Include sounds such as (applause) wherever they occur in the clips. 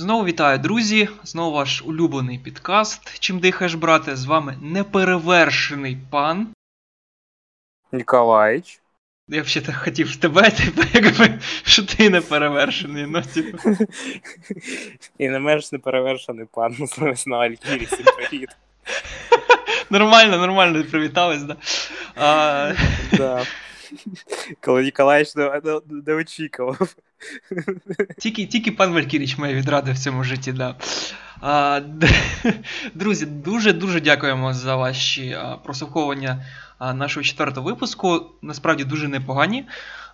Знову вітаю, друзі! Знову ваш улюблений підкаст. Чим дихаєш, брате? З вами неперевершений пан. Ніколаїч. Я взагалі хотів тебе, типу, якби, що ти неперевершений. Ну, типу. І не менш неперевершений пан на Алькірі, привіт. Нормально, нормально привітались, да. А... да. (laughs) Коли Ніколаїч не, не, не очікував. Тільки тільки пан Валькіріч має відради в цьому житті, да. А, (laughs) Друзі, дуже-дуже дякуємо за ваші прослуховування нашого четвертого випуску. Насправді дуже непогані.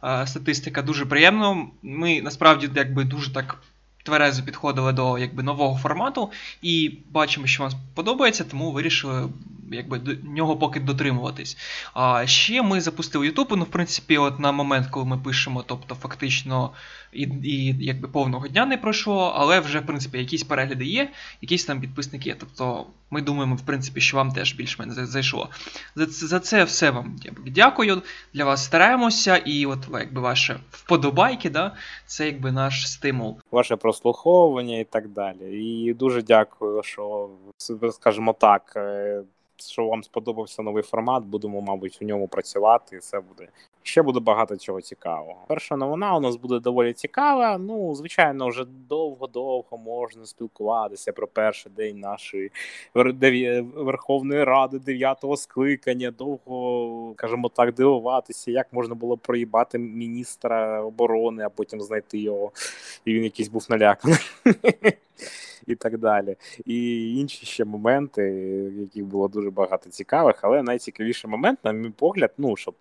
А, статистика дуже приємна. Ми насправді якби дуже так тверезо підходили до якби, нового формату і бачимо, що вам подобається, тому вирішили якби, до нього поки дотримуватись. А ще ми запустили YouTube, ну, в принципі, от на момент, коли ми пишемо, тобто фактично і і якби повного дня не пройшло, але вже, в принципі, якісь перегляди є, якісь там підписники. Тобто ми думаємо, в принципі, що вам теж більш-менш зайшло. За це, за це все вам якби, дякую. Для вас стараємося, і от якби ваше вподобайки, да, це якби наш стимул. Ваше прослуховування і так далі. І дуже дякую, що скажімо так. Що вам сподобався новий формат, будемо, мабуть, в ньому працювати, і це буде ще буде багато чого цікавого. Перша новина у нас буде доволі цікава. Ну, звичайно, вже довго-довго можна спілкуватися про перший день нашої Верховної Ради, дев'ятого скликання. Довго, скажімо так, дивуватися, як можна було проїбати міністра оборони, а потім знайти його, і він якийсь був наляканий. (laughs) і так далі. І інші ще моменти, яких було дуже багато цікавих, але найцікавіший момент, на мій погляд, ну щоб,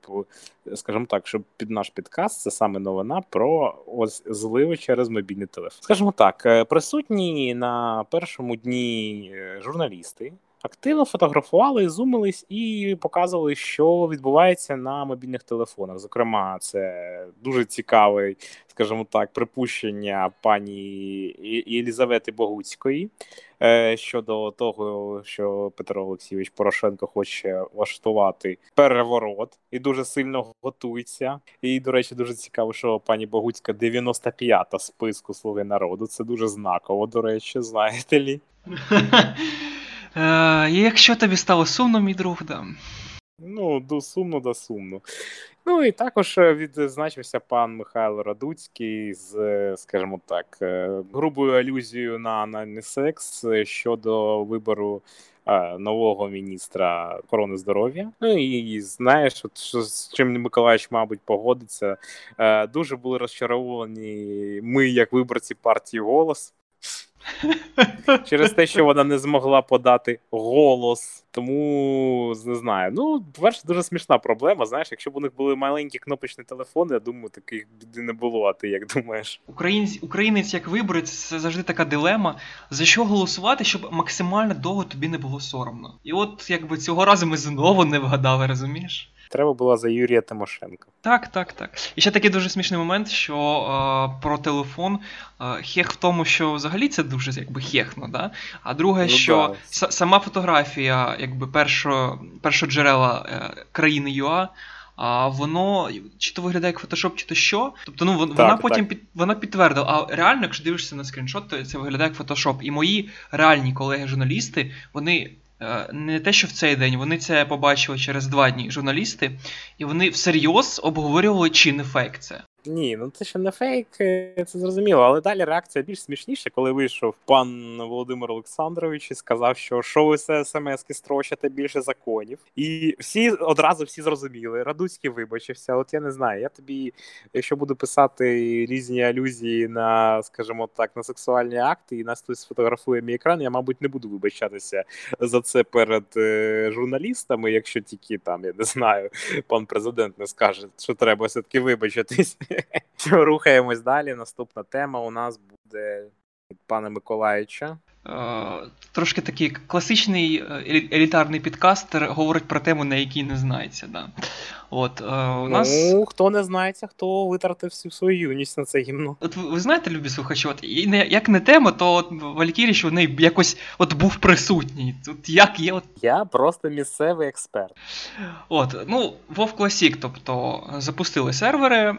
скажімо так, щоб під наш підкаст, це саме новина про ось зливи через мобільний телефон. Скажімо так, е, присутні на першому дні е, журналісти. Активно фотографували, зумились і показували, що відбувається на мобільних телефонах. Зокрема, це дуже цікавий, скажімо так, припущення пані Єлізавети Богуцької е, щодо того, що Петро Олексійович Порошенко хоче влаштувати переворот і дуже сильно готується. І, до речі, дуже цікаво, що пані Богуцька 95-та списку Слуги народу. Це дуже знаково, до речі, знаєте лі. (laughs) Е, Якщо тобі стало сумно, мій друг, да. Ну, до сумно, да сумно. Ну і також е, відзначився пан Михайло Радуцький з, е, скажімо так, е, грубою алюзією на анальний секс щодо вибору нового міністра охорони здоров'я. Ну і знаєш, от що з чим Миколаївич, мабуть, погодиться. Дуже були розчаровані ми, як виборці партії голос. (laughs) Через те, що вона не змогла подати голос. Тому не знаю. Ну, перше, дуже смішна проблема. Знаєш, якщо б у них були маленькі кнопочні телефони, я думаю, таких біди не було. А ти як думаєш? Українець, українець як виборець, це завжди така дилема. За що голосувати, щоб максимально довго тобі не було соромно. І от якби цього разу ми знову не вгадали, розумієш? Треба було за Юрія Тимошенко. Так, так, так. І ще такий дуже смішний момент, що е, про телефон е, хех в тому, що взагалі це дуже якби хехно, да? А друге, ну, що да. сама фотографія, якби першого першого джерела е, країни ЮА. А воно чи то виглядає як фотошоп, чи то що. Тобто, ну вона так, потім так. під вона підтвердила. А реально, якщо дивишся на скріншот, то це виглядає як фотошоп. І мої реальні колеги-журналісти, вони не те, що в цей день, вони це побачили через два дні журналісти, і вони всерйоз обговорювали, чи не фейк це. Ні, ну це ще не фейк, е, це зрозуміло. Але далі реакція більш смішніша, коли вийшов пан Володимир Олександрович і сказав, що що ви все смс-ки строчите більше законів. І всі одразу всі зрозуміли. Радуцький вибачився. От я не знаю. Я тобі, якщо буду писати різні алюзії на, скажімо так, на сексуальні акти, і нас хтось сфотографує мій екран, я, мабуть, не буду вибачатися за це перед е, журналістами, якщо тільки там, я не знаю, пан президент не скаже, що треба все-таки вибачитись. Рухаємось далі. Наступна тема у нас буде від пана Миколаївича. Трошки такий класичний е, елітарний підкастер говорить про тему, на якій не знається. Да. От, е, у нас... Ну, хто не знається, хто витратив всю свою юність на це гімно. От ви, ви знаєте, любі слухачі, от і не як не тема, то от Валькіріч вони якось от був присутній. Тут як є. От... Я просто місцевий експерт. От, ну, WoW Classic, тобто запустили сервери,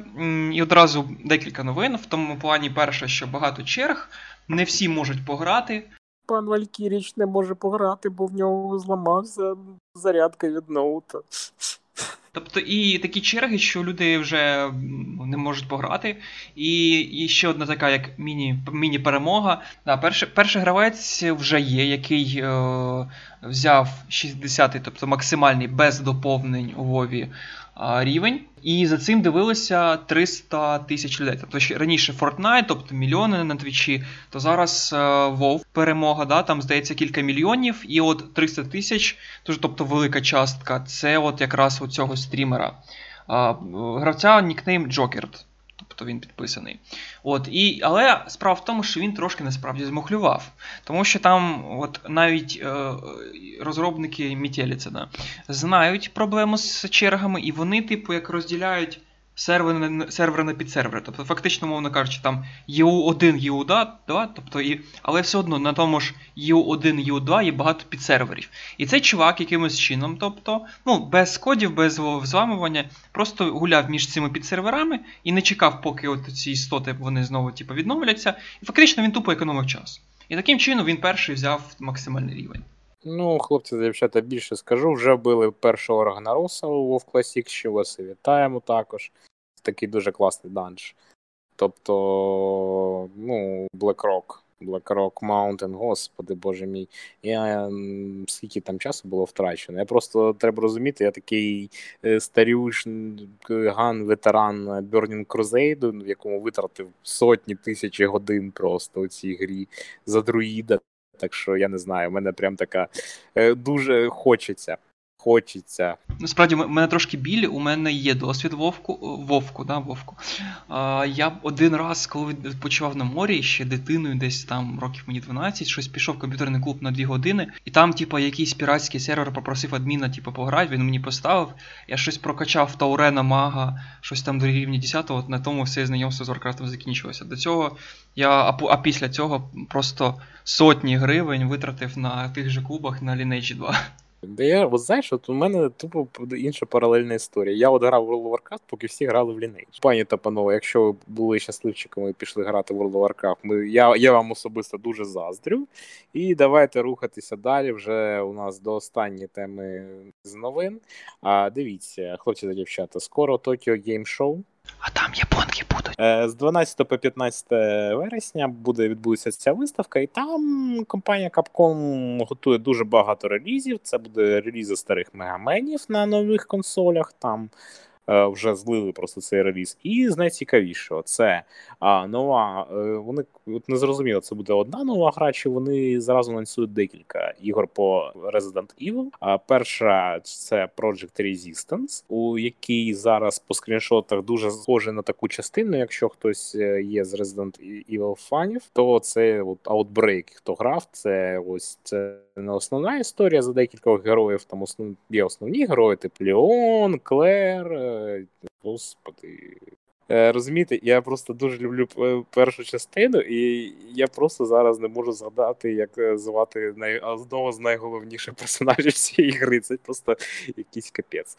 і одразу декілька новин. В тому плані, перше, що багато черг. не всі можуть пограти. Пан Валькіріч не може пограти, бо в нього зламався зарядка від ноута. Тобто і такі черги, що люди вже не можуть пограти. І і ще одна така, як міні, міні-перемога. Да, перший, перший гравець вже є, який е, взяв 60-й, тобто максимальний без доповнень у Вові рівень. І за цим дивилися 300 тисяч людей. Тобто раніше Fortnite, тобто мільйони на твічі, то зараз WoW перемога, да, там здається кілька мільйонів, і от 300 тисяч, тобто велика частка, це от якраз у цього стрімера. Гравця нікнейм Джокерт тобто він підписаний. От, і, Але справа в тому, що він трошки насправді змухлював. Тому що там от навіть е, розробники Мітєліцена знають проблему з чергами, і вони, типу, як розділяють сервери на сервери на підсервери. Тобто, фактично, мовно кажучи, там EU1, EU2, да, тобто, і, але все одно на тому ж EU1, EU2 є багато підсерверів. І цей чувак якимось чином, тобто, ну, без кодів, без взламування, просто гуляв між цими підсерверами і не чекав, поки от ці істоти вони знову типу, відновляться. І фактично він тупо економив час. І таким чином він перший взяв максимальний рівень. Ну, хлопці, дівчата, більше скажу. Вже вбили першого Рагнароса у WoW Classic, що вас і вітаємо також. Такий дуже класний данж. Тобто, ну, BlackRock. BlackRock Mountain, господи боже мій. Я скільки там часу було втрачено. Я просто треба розуміти, я такий е, старюш ган ветеран Burning Crusade, в якому витратив сотні тисячі годин просто у цій грі за друїда. Так що я не знаю, мене прям така е, дуже хочеться. Хочеться. Насправді, мене трошки білі, у мене є досвід вовку. Вовку, да, вовку. А, Я один раз, коли відпочивав на морі, ще дитиною, десь там років мені 12, щось пішов в комп'ютерний клуб на 2 години, і там, типу, якийсь піратський сервер попросив адміна, типу, пограти, він мені поставив. Я щось прокачав Таурена Мага, щось там до рівня 10 от на тому все знайомство з Варкрафтом закінчилося. До цього я, а, а після цього просто сотні гривень витратив на тих же клубах на Lineage 2. Де я, от знаєш, от у мене тупо інша паралельна історія. Я от грав в World of Warcraft, поки всі грали в Lineage. Пані та панове, якщо ви були щасливчиками і пішли грати в World of Warcraft, ми, я я вам особисто дуже заздрю. І давайте рухатися далі. Вже у нас до останньої теми з новин. А дивіться, хлопці та дівчата, скоро Tokyo Game Show. А там японки будуть. Е, з 12 по 15 вересня буде відбутися ця виставка, і там компанія Capcom готує дуже багато релізів. Це буде релізи старих мегаменів на нових консолях. Там вже злили просто цей реліз. І з найцікавішого це а, нова. Е, вони от не зрозуміло, це буде одна нова гра, чи вони зразу анонсують декілька ігор по Resident Evil. А перша це Project Resistance, у якій зараз по скріншотах дуже схоже на таку частину. Якщо хтось е, є з Resident Evil фанів, то це от Outbreak, хто грав, це ось це не основна історія за декількох героїв. Там основ... є основні герої, типу Леон, Клер. Господи. Е, розумієте, я просто дуже люблю першу частину, і я просто зараз не можу згадати, як е, звати най... одного з найголовніших (laughs) персонажів цієї гри. Це просто якийсь капець.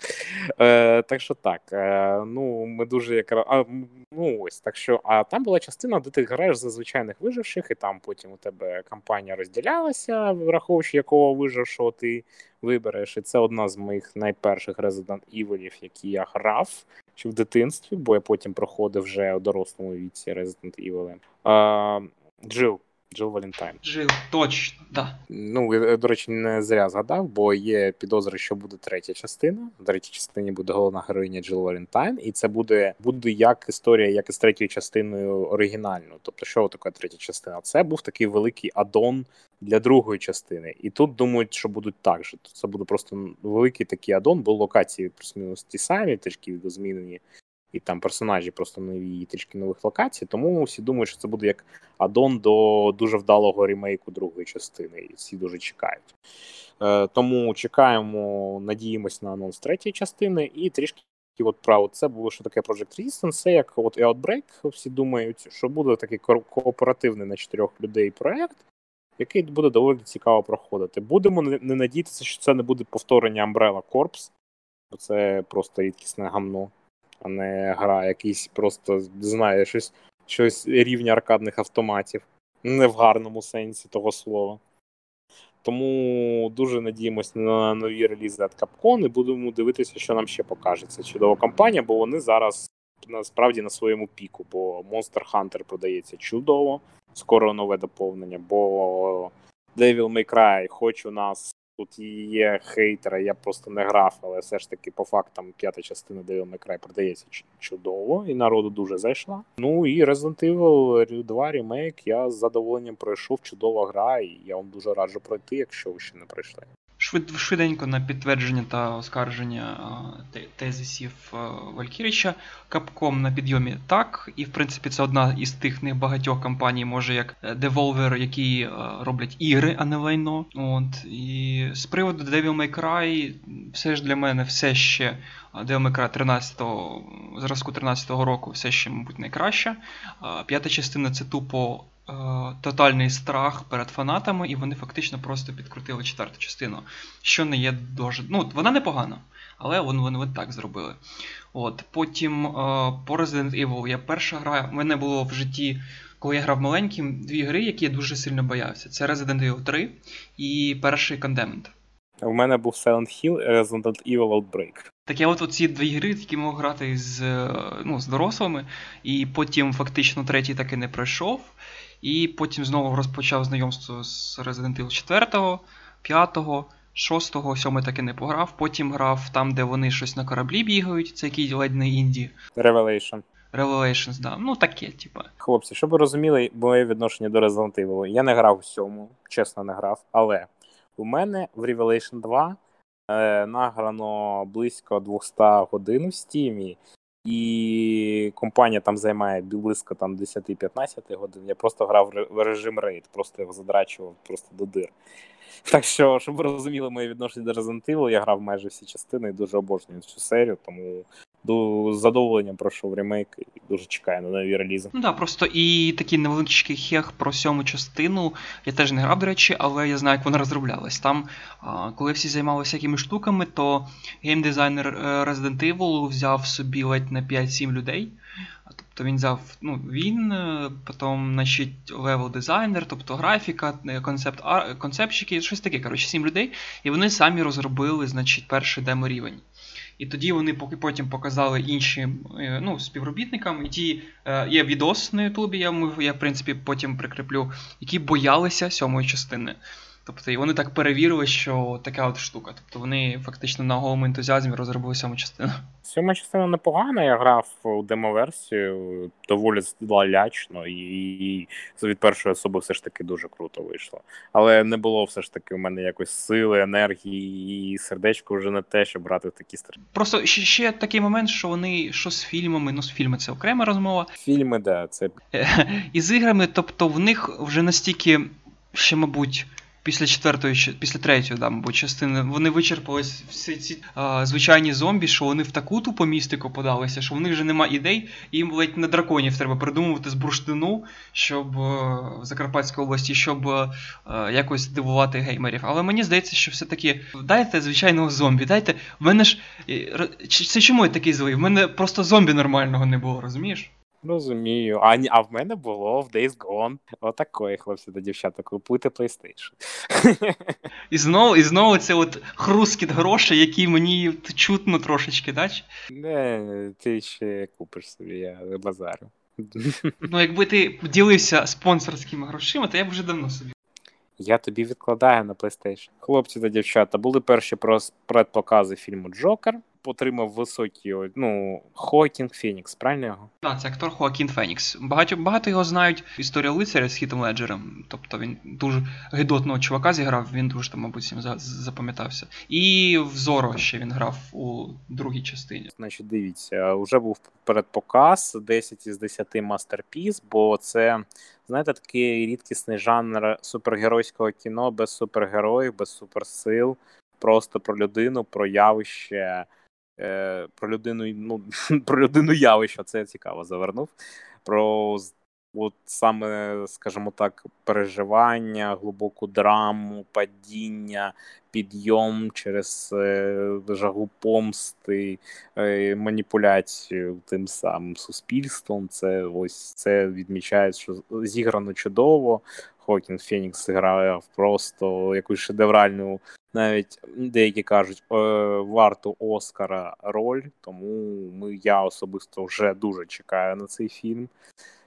Е, Так що так, е, ну ми дуже якраз. А, ну ось так що, а там була частина, де ти граєш за звичайних виживших, і там потім у тебе кампанія розділялася, враховуючи якого вижившого ти вибереш. І це одна з моїх найперших Resident Evil, які я грав чи в дитинстві, бо я потім проходив вже у дорослому віці Resident Evil. Джил. Джил Валентайн. Джил, точно, да. Ну, е, до речі, не зря згадав, бо є підозри, що буде третя частина. В третій частині буде головна героїня Джил Валентайн, і це буде буде як історія, як і з третьою частиною оригінальною. Тобто, що таке третя частина? Це був такий великий адон для другої частини. І тут думають, що будуть так же. Це буде просто великий такий адон, бо локації плюс-мінус ті самі, трішки відозмінені і там персонажі просто нові і трішки нових локацій. Тому всі думають, що це буде як адон до дуже вдалого ремейку другої частини, і всі дуже чекають. Е, Тому чекаємо, надіємось на анонс третьої частини, і трішки. От про це було що таке Project Resistance, це як от Outbreak, всі думають, що буде такий кооперативний на чотирьох людей проект, який буде доволі цікаво проходити. Будемо не надіятися, що це не буде повторення Umbrella Corps, бо це просто рідкісне гамно а не гра якийсь просто знає щось щось рівня аркадних автоматів. Не в гарному сенсі того слова. Тому дуже надіємося на нові релізи від Capcom і будемо дивитися, що нам ще покажеться. Чудова компанія, бо вони зараз насправді на своєму піку, бо Monster Hunter продається чудово, скоро нове доповнення, бо Devil May Cry, хоч у нас тут є хейтери, я просто не грав, але все ж таки по фактам п'ята частина Devil May Cry продається чудово, і народу дуже зайшла. Ну і Resident Evil 2 ремейк я з задоволенням пройшов чудова гра, і я вам дуже раджу пройти, якщо ви ще не пройшли. Швид, швиденько на підтвердження та оскарження тезисів Валькіріча. Капком на підйомі так, і в принципі це одна із тих небагатьох компаній, може як е, Devolver, які роблять ігри, а не лайно. От І з приводу Devil May Cry, все ж для мене все ще Devil 13 зразку 13-го року все ще, мабуть, найкраща. П'ята частина це тупо. Е, тотальний страх перед фанатами, і вони фактично просто підкрутили четверту частину, що не є дуже. Ну, вона непогана, але вони вони, так зробили. От, Потім е, по Resident Evil я перша гра. У мене було в житті, коли я грав маленьким, дві гри, які я дуже сильно боявся. Це Resident Evil 3 і перший Condemned. У мене був Silent Hill і Resident Evil Outbreak. Так я от оці дві гри, які мог грати з ну, з дорослими, і потім фактично третій таки не пройшов. І потім знову розпочав знайомство з Resident Evil 4, 5, 6, 7 таки не пограв. Потім грав там, де вони щось на кораблі бігають, це який ледь не інді. Revelation. Revelations, да. Ну таке, типа. Хлопці, щоб ви розуміли, моє відношення до Resident Evil. Я не грав у сьому, чесно не грав, але у мене в Revelation 2 е, награно близько 200 годин в стімі, і компанія там займає близько там 10-15 годин. Я просто грав в режим рейд, просто його задрачував просто до дир. Так що, щоб ви розуміли моє відношення до Resident Evil, я грав майже всі частини і дуже обожнюю цю серію, тому з задоволенням пройшов ремейк і дуже чекаю на нові релізи. Ну так, просто і такий невеличкий хех про сьому частину. Я теж не грав, до речі, але я знаю, як вона розроблялась. Там, коли всі займалися всякими штуками, то геймдизайнер е, Resident Evil взяв собі ледь не 5-7 людей. Тобто він взяв ну, він, е, потім значить, level дизайнер, тобто графіка, е, концепт, концептщики, щось таке. Коротше, 7 людей. І вони самі розробили значить, перший демо рівень. І тоді вони поки потім показали іншим е, ну, співробітникам, і ті е, є відос на Ютубі, я я в принципі потім прикріплю, які боялися сьомої частини. Тобто і вони так перевірили, що така от штука. Тобто вони фактично на голому ентузіазмі розробили сьому частину. Сьома частина непогана, я грав у демоверсію, доволі лялячно, і від першої особи все ж таки дуже круто вийшло. Але не було все ж таки у мене якось сили, енергії і сердечко вже не те, щоб брати такі стрічки. Просто ще, ще такий момент, що вони що з фільмами, ну з фільми це окрема розмова. Фільми, да, це (laughs) і з іграми, тобто в них вже настільки ще, мабуть після четвертої, після третьої, да, мабуть, частини, вони вичерпались всі ці а, звичайні зомбі, що вони в таку тупу містику подалися, що в них вже нема ідей, і їм ледь на драконів треба придумувати з бурштину, щоб в Закарпатській області, щоб а, якось дивувати геймерів. Але мені здається, що все-таки дайте звичайного зомбі, дайте. В мене ж. Це чому я такий злий? В мене просто зомбі нормального не було, розумієш? Розумію. А а в мене було в Days Gone. Отакої, хлопці та дівчата, купуйте PlayStation. (laughs) І знову і знову це от хрускіт грошей, який мені чутно трошечки, так? Не, ти ще купиш собі, я базарю. (laughs) Ну, якби ти ділився спонсорськими грошима, то я б вже давно собі. Я тобі відкладаю на PlayStation. Хлопці та дівчата, були перші предпокази фільму Джокер отримав високі ну, Хоакін Фенікс, правильно його? Так, це актор Хоакін Фенікс. Багато багато його знають історія лицаря з Хітом Леджером. Тобто він дуже гидотного чувака зіграв, він дуже там, мабуть, всім запам'ятався. І в Зоро ще він грав у другій частині. Значить, дивіться, вже був передпоказ 10 із 10 мастерпіс, бо це. Знаєте, такий рідкісний жанр супергеройського кіно без супергероїв, без суперсил, просто про людину, про явище, е, про людину ну, (laughs) про людину явище, це цікаво завернув. Про от саме, скажімо так, переживання, глибоку драму, падіння, підйом через е, жагу помсти, е, маніпуляцію тим самим суспільством. Це ось це відмічає, що зіграно чудово. Хокін Фенікс грає просто якусь шедевральну, навіть деякі кажуть, е, варту Оскара роль. Тому ми, я особисто вже дуже чекаю на цей фільм.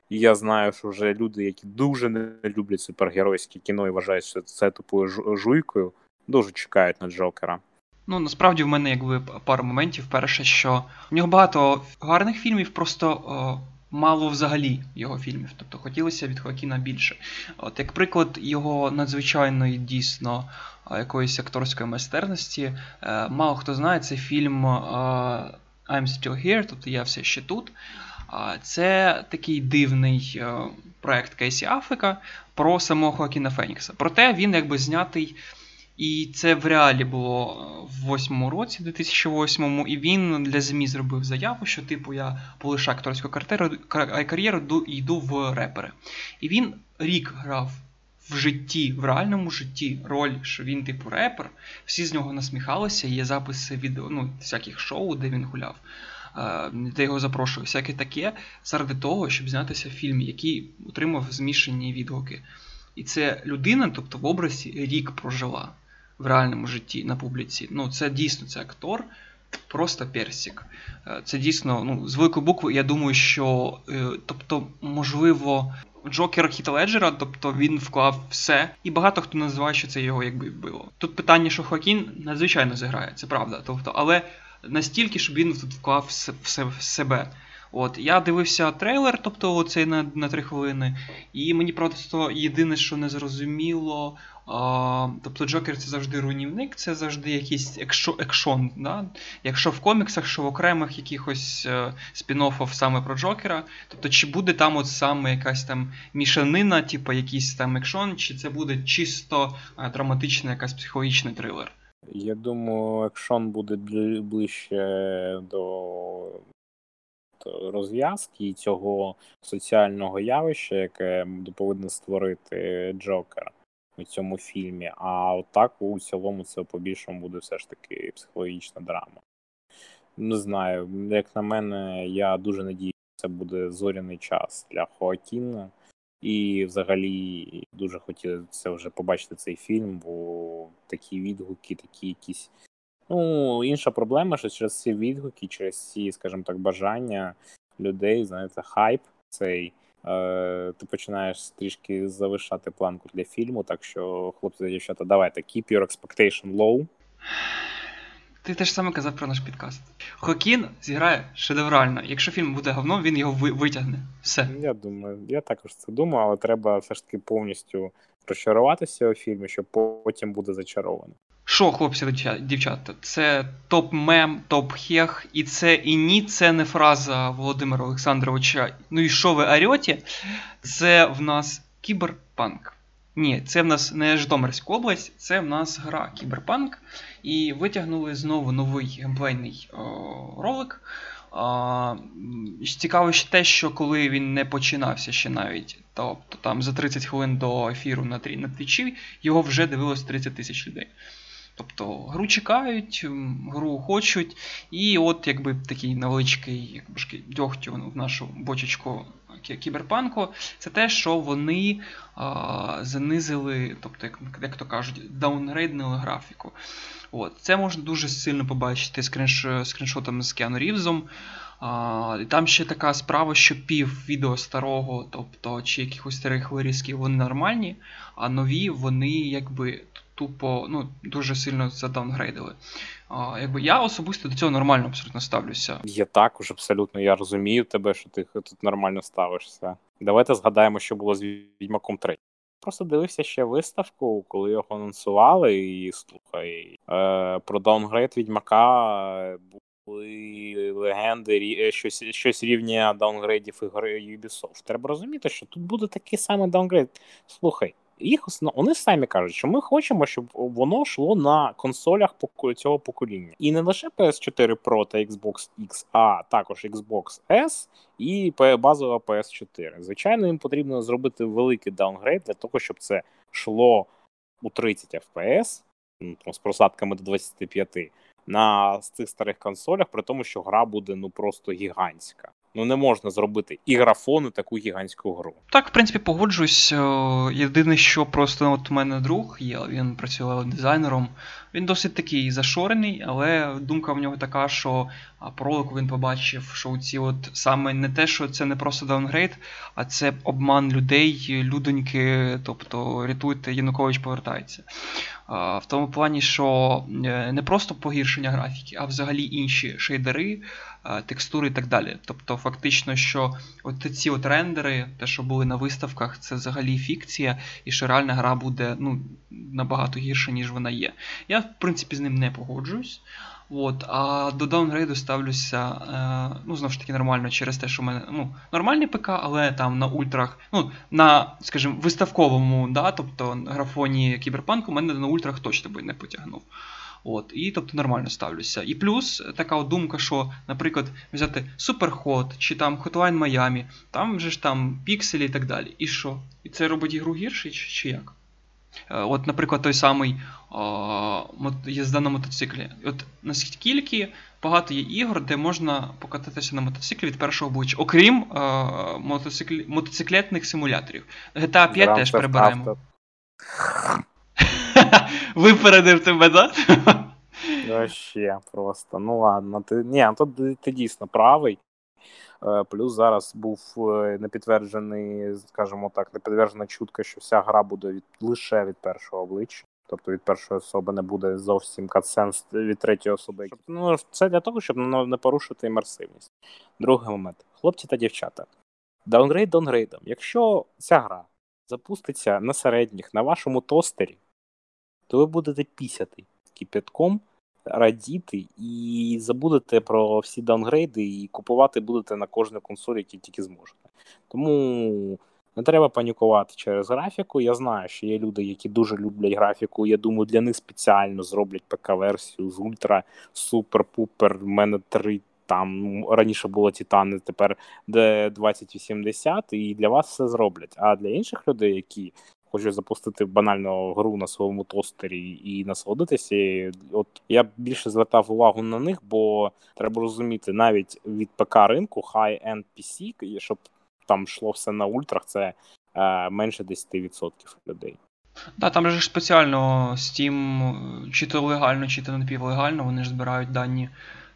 І я знаю, що вже люди, які дуже не люблять супергеройське кіно і вважають, що це тупою жуйкою, дуже чекають на Джокера. Ну, насправді в мене якби пару моментів. Перше, що в нього багато гарних фільмів, просто о, мало взагалі його фільмів. Тобто хотілося від Хоакіна більше. От як приклад його надзвичайної дійсно якоїсь акторської майстерності, е, мало хто знає, це фільм е, I'm Still Here, тобто я все ще тут. Це такий дивний е, проект Кейсі Африка про самого Хоакіна Фенікса. Проте він якби знятий. І це в реалі було в восьмому році, 2008-му, і він для ЗМІ зробив заяву, що типу я полишаю акторську кар'єру і йду в репери. І він рік грав в житті, в реальному житті роль, що він, типу, репер. Всі з нього насміхалися, є записи відео, ну, всяких шоу, де він гуляв де його запрошую, всяке таке, заради того, щоб знятися в фільмі, який отримав змішані відгуки. І це людина, тобто в образі рік прожила в реальному житті на публіці. Ну, це дійсно це актор, просто персик. Е, це дійсно, ну, з великої букви, я думаю, що е, тобто, можливо. Джокер Хіта Леджера, тобто він вклав все, і багато хто називає, що це його якби вбило. Тут питання, що Хоакін надзвичайно зіграє, це правда. Тобто, але настільки, щоб він тут вклав все в себе. От, Я дивився трейлер, тобто оцей на на 3 хвилини, і мені просто єдине, що не зрозуміло. А, Тобто Джокер це завжди руйнівник, це завжди якийсь екшо, екшон. Да? Якщо в коміксах, що в окремих якихось е, спін-оффах саме про Джокера, тобто чи буде там от саме якась там мішанина, типу якийсь там екшон, чи це буде чисто е, драматичний якась психологічний трилер. Я думаю, екшон буде ближче до розв'язки і цього соціального явища, яке повинен створити Джокер у цьому фільмі. А отак у цілому це по-більшому буде все ж таки психологічна драма. Не знаю, як на мене, я дуже надію, що це буде зоряний час для Хоакіна. І взагалі дуже хотілося вже побачити цей фільм, бо такі відгуки, такі якісь. Ну, інша проблема, що через ці відгуки, через ці, скажімо так, бажання людей, знаєте, хайп цей. Е, Ти починаєш трішки завишати планку для фільму, так що, хлопці та дівчата, давайте keep your expectation low. Ти теж саме казав про наш підкаст. Хокін зіграє шедеврально. Якщо фільм буде говном, він його витягне. Все. Я думаю, я також це думаю, але треба все ж таки повністю розчаруватися у фільмі, щоб потім бути зачаровано. Що, хлопці дівчата, це топ-мем, топ-хех, і це і ні, це не фраза Володимира Олександровича. Ну і що ви орете? Це в нас кіберпанк. Ні, це в нас не Житомирська область, це в нас гра Кіберпанк. І витягнули знову новий геймплейний о, ролик. А, Цікаво ще те, що коли він не починався ще навіть, тобто там за 30 хвилин до ефіру на на твічі, його вже дивилось 30 тисяч людей. Тобто гру чекають, гру хочуть, і от якби такий невеличкий дьогтю в нашу бочечку кіберпанку, це те, що вони а, занизили, тобто, як як то кажуть, даунрейднили графіку. От. Це можна дуже сильно побачити скринш, скріншотами з Кіану Рівзом. А, Там ще така справа, що пів відео старого, тобто чи якихось старих вирізків, вони нормальні, а нові вони якби тупо ну, дуже сильно задаунгрейдили. А, якби Я особисто до цього нормально абсолютно ставлюся. Я також абсолютно я розумію тебе, що ти тут нормально ставишся. Давайте згадаємо, що було з Відьмаком 3. Просто дивився ще виставку, коли його анонсували, і слухай. Е, Про даунгрейд Відьмака були легенди, е, щось щось рівня даунгрейдів ігри Ubisoft. Треба розуміти, що тут буде такий самий даунгрейд. Слухай, їх основ... вони самі кажуть, що ми хочемо, щоб воно йшло на консолях цього покоління. І не лише PS4 Pro та Xbox X, а також Xbox S і базова PS4. Звичайно, їм потрібно зробити великий даунгрейд для того, щоб це йшло у 30 FPS з просадками до 25 на цих старих консолях, при тому, що гра буде ну просто гігантська. Ну не можна зробити і графонну таку гігантську гру. Так, в принципі, погоджуюсь. Єдине, що просто от у мене друг є, він працював дизайнером. Він досить такий зашорений, але думка в нього така, що по ролику він побачив, що ці от саме не те, що це не просто downgrade, а це обман людей, людоньки, тобто рятуйте, Янукович повертається. В тому плані, що е, не просто погіршення графіки, а взагалі інші шейдери, текстури і так далі. Тобто, фактично, що от ці от рендери, те, що були на виставках, це взагалі фікція, і що реальна гра буде ну, набагато гірша, ніж вона є. Я, в принципі, з ним не погоджуюсь. От, А до даунгрейду ставлюся, е, ну, знову ж таки, нормально через те, що в мене ну, нормальний ПК, але там на ультрах, ну, на, скажімо, виставковому, да, тобто графоні кіберпанку, мене на ультрах точно би не потягнув. От, І тобто нормально ставлюся. І плюс така от думка, що, наприклад, взяти Superhot чи там Hotline Miami, там вже ж там пікселі і так далі. І що? І це робить ігру гірше, чи, чи як? Е, от, наприклад, той самий їзда на мотоциклі. От наскільки багато є ігор, де можна покататися на мотоциклі від першого обличчя, окрім а, мотоцикл... мотоциклетних симуляторів. GTA 5 теж перебираємо. (laughs) Випередив тебе, так? (laughs) Вообще просто. Ну ладно, ти ні, тут ти дійсно правий. Е, плюс зараз був е, не підтверджений, скажімо так, не підтверджена чутка, що вся гра буде від лише від першого обличчя. Тобто від першої особи не буде зовсім катсцен від третьої особи. Ну, Це для того, щоб не порушити імерсивність. Другий момент. Хлопці та дівчата. Downgrade downgrade ом. Якщо ця гра запуститься на середніх, на вашому тостері, то ви будете пісяти кипятком радіти і забудете про всі даунгрейди і купувати будете на кожну консоль, які тільки зможете. Тому не треба панікувати через графіку. Я знаю, що є люди, які дуже люблять графіку. Я думаю, для них спеціально зроблять ПК-версію з ультра, супер-пупер. У мене три. Там раніше було Титани, тепер 2080, і для вас все зроблять. А для інших людей, які хочу запустити банальну гру на своєму тостері і насолодитися. От я більше звертав увагу на них, бо треба розуміти, навіть від ПК ринку high-end PC, щоб там йшло все на ультрах, це е, менше 10% людей. Да, там же ж спеціально Steam, чи то легально, чи то напівлегально, вони ж збирають дані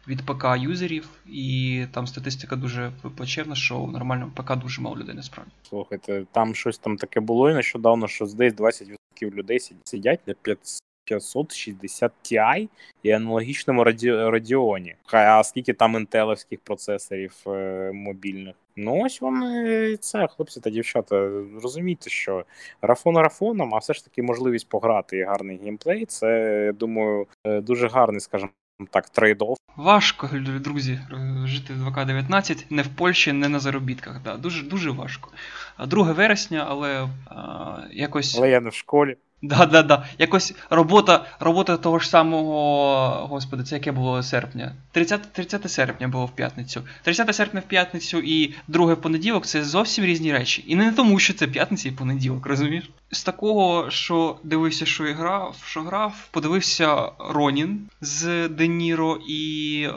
від ПК-юзерів, і там статистика дуже плачевна, що нормально ПК дуже мало людей насправді. Слухайте, там щось там таке було і нещодавно, що десь 20% людей сидять на 560 Ti і аналогічному раді... радіоні. А скільки там інтелевських процесорів е, мобільних? Ну, ось вони це, хлопці та дівчата. Розумієте, що рафон рафоном, а все ж таки можливість пограти і гарний геймплей. Це я думаю е, дуже гарний, скажімо так, трейдов. Важко, друзі, жити в 2К19 не в Польщі, не на заробітках. Да. Дуже дуже важко. 2 вересня, але а, якось. Але я не в школі. Да, да, да. Якось робота робота того ж самого, господи, це яке було серпня. 30 30 серпня було в п'ятницю. 30 серпня в п'ятницю і 2 в понеділок це зовсім різні речі. І не тому, що це п'ятниця і понеділок, розумієш? З такого, що дивився, що і грав, що грав, подивився Ронін з Деніро і е,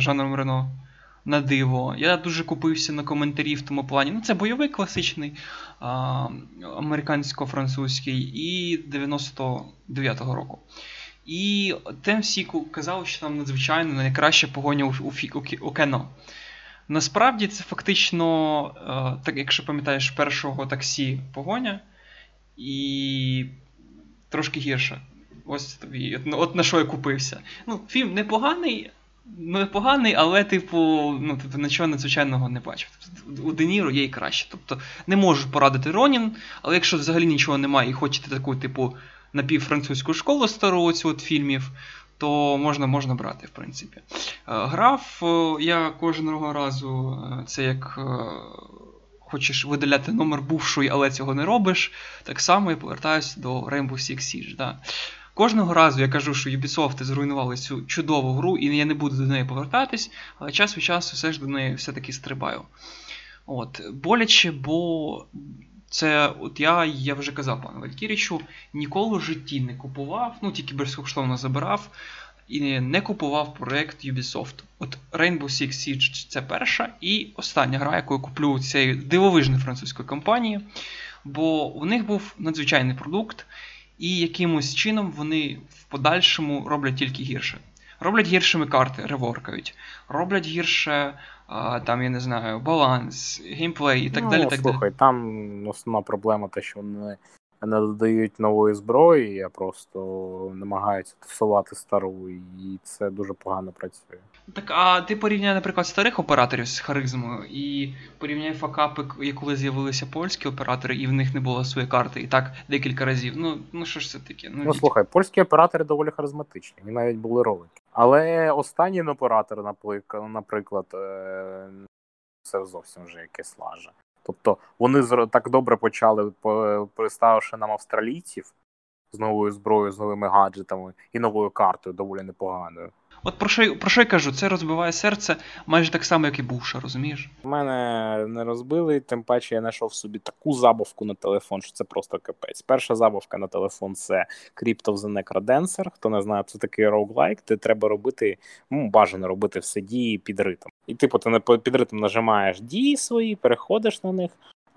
Жаном Рено на диво. Я дуже купився на коментарі в тому плані. Ну, це бойовий класичний американсько-французький і 99-го року. І тем всі казали, що там надзвичайно найкраща погоня у, у, у, кіно. Насправді це фактично, так якщо пам'ятаєш, першого таксі погоня, і трошки гірше. Ось тобі, от на що я купився. Ну, Фільм непоганий, непоганий, але, типу, ну, типу, нічого надзвичайного не бачив. Тобто, у Деніро є і краще. Тобто не можу порадити Ронін, але якщо взагалі нічого немає і хочете таку, типу, напівфранцузьку школу стару цю от фільмів, то можна можна брати, в принципі. Е, грав я кожного разу, е, це як хочеш видаляти номер бувшої, але цього не робиш. Так само я повертаюся до Rainbow Six Siege. Да. Кожного разу я кажу, що Ubisoft зруйнували цю чудову гру, і я не буду до неї повертатись, але час від часу все ж до неї все-таки стрибаю. От, Боляче, бо це от я я вже казав пану Валькірічу, ніколи в житті не купував, ну тільки безкоштовно забирав і не купував проект Ubisoft. От Rainbow Six Siege це перша і остання гра, яку я куплю цієї дивовижної французької компанії. Бо у них був надзвичайний продукт, і якимось чином вони в подальшому роблять тільки гірше. Роблять гіршими карти, реворкають, роблять гірше, а, там, я не знаю, баланс, геймплей і так ну, далі. так Слухай, далі. там основна проблема те, що вони не додають нової зброї, а просто намагаються тусувати стару, і це дуже погано працює. Так, а ти порівняй, наприклад, старих операторів з харизмою і порівняй факапи, коли з'явилися польські оператори, і в них не було своєї карти, і так декілька разів. Ну, ну що ж це таке? Ну, слухай, польські оператори доволі харизматичні, і навіть були ролики. Але останній оператор, наприклад, е, це зовсім вже якесь лаже. Тобто вони так добре почали, приставивши нам австралійців з новою зброєю, з новими гаджетами і новою картою, доволі непоганою. От про що про що я кажу, це розбиває серце майже так само, як і бувша, розумієш? Мене не розбили, тим паче я знайшов собі таку забавку на телефон, що це просто капець. Перша забавка на телефон це Crypt of the Necrodancer. Хто не знає, це такий роуглайк, де треба робити, ну, бажано робити все дії під ритм. І типу ти під ритм нажимаєш дії свої, переходиш на них.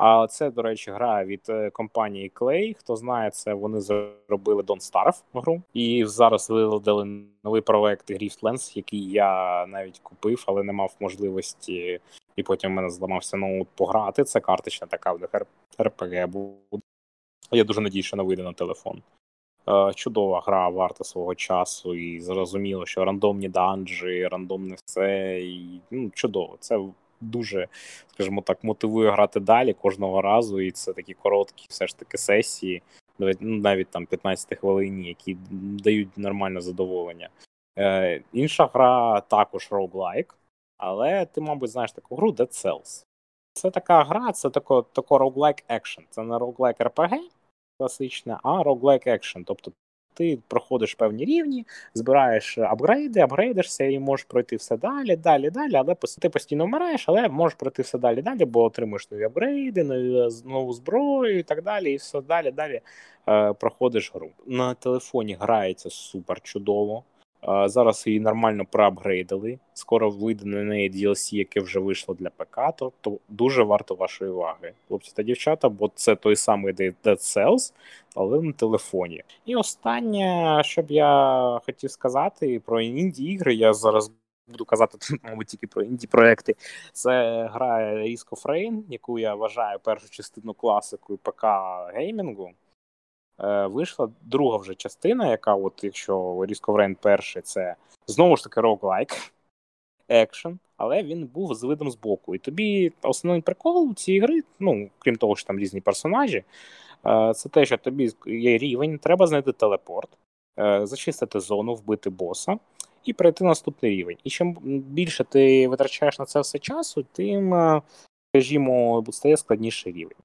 А це, до речі, гра від е, компанії Clay. Хто знає, це вони зробили Don't Starve гру. І зараз виладили новий проект Griftlands, який я навіть купив, але не мав можливості. І потім в мене зламався ноут пограти. Це карточна така в РПГ буде. Я дуже надію, що не вийде на телефон. Е, чудова гра, варта свого часу, і зрозуміло, що рандомні данжі, рандомне все. і ну, Чудово. Це дуже, скажімо так, мотивує грати далі кожного разу, і це такі короткі, все ж таки, сесії, навіть ну, навіть там 15 хвилин, які дають нормальне задоволення. Е, Інша гра також roguelike, але ти, мабуть, знаєш таку гру Dead Cells. Це така гра, це тако, тако roguelike action. Це не roguelike RPG класичне, а roguelike action. Тобто ти проходиш певні рівні, збираєш апгрейди, апгрейдишся і можеш пройти все далі, далі, далі. Але ти постійно вмираєш, але можеш пройти все далі, далі, бо отримуєш нові апгрейди, нові, нову зброю і так далі. І все далі, далі е, проходиш гру. На телефоні грається супер чудово. Зараз її нормально проапгрейдили. Скоро вийде на неї DLC, яке вже вийшло для ПК, тобто дуже варто вашої уваги, хлопці та дівчата, бо це той самий Dead Cells, але на телефоні. І останнє, що б я хотів сказати про інді ігри, я зараз буду казати, (laughs) мабуть, тільки про інді проекти. Це гра Risk of Rain, яку я вважаю першу частину класикою ПК геймінгу. Е, вийшла друга вже частина, яка, от якщо Risk of Rain перший, це знову ж таки roguelike, екшен, але він був з видом з боку. І тобі основний прикол цієї гри, ну, крім того, що там різні персонажі, е, це те, що тобі є рівень, треба знайти телепорт, е, зачистити зону, вбити боса. І перейти на наступний рівень. І чим більше ти витрачаєш на це все часу, тим, скажімо, стає складніший рівень.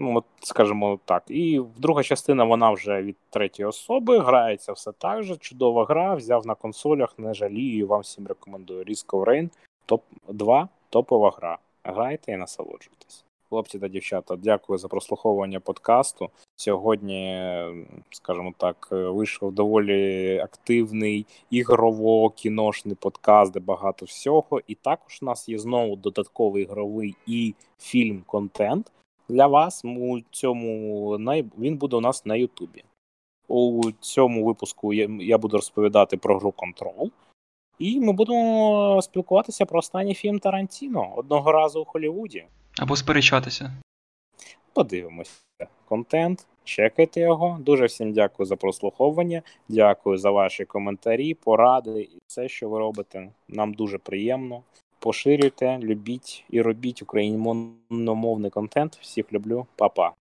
Ну, от, скажімо так. І друга частина вона вже від третьої особи, грається все так же. Чудова гра, взяв на консолях, не жалію, вам всім рекомендую. Risk of Rain топ 2 топова гра. Грайте і насолоджуйтесь. Хлопці та дівчата, дякую за прослуховування подкасту. Сьогодні, скажімо так, вийшов доволі активний ігрово-кіношний подкаст, де багато всього. І також у нас є знову додатковий ігровий і фільм-контент для вас у цьому він буде у нас на Ютубі. У цьому випуску я буду розповідати про гру Control. І ми будемо спілкуватися про останній фільм Тарантіно одного разу у Холлівуді. Або сперечатися. Подивимося. Контент, чекайте його. Дуже всім дякую за прослуховування. Дякую за ваші коментарі, поради і все, що ви робите. Нам дуже приємно. Поширюйте, любіть і робіть україномовний контент. Всіх люблю, Па-па.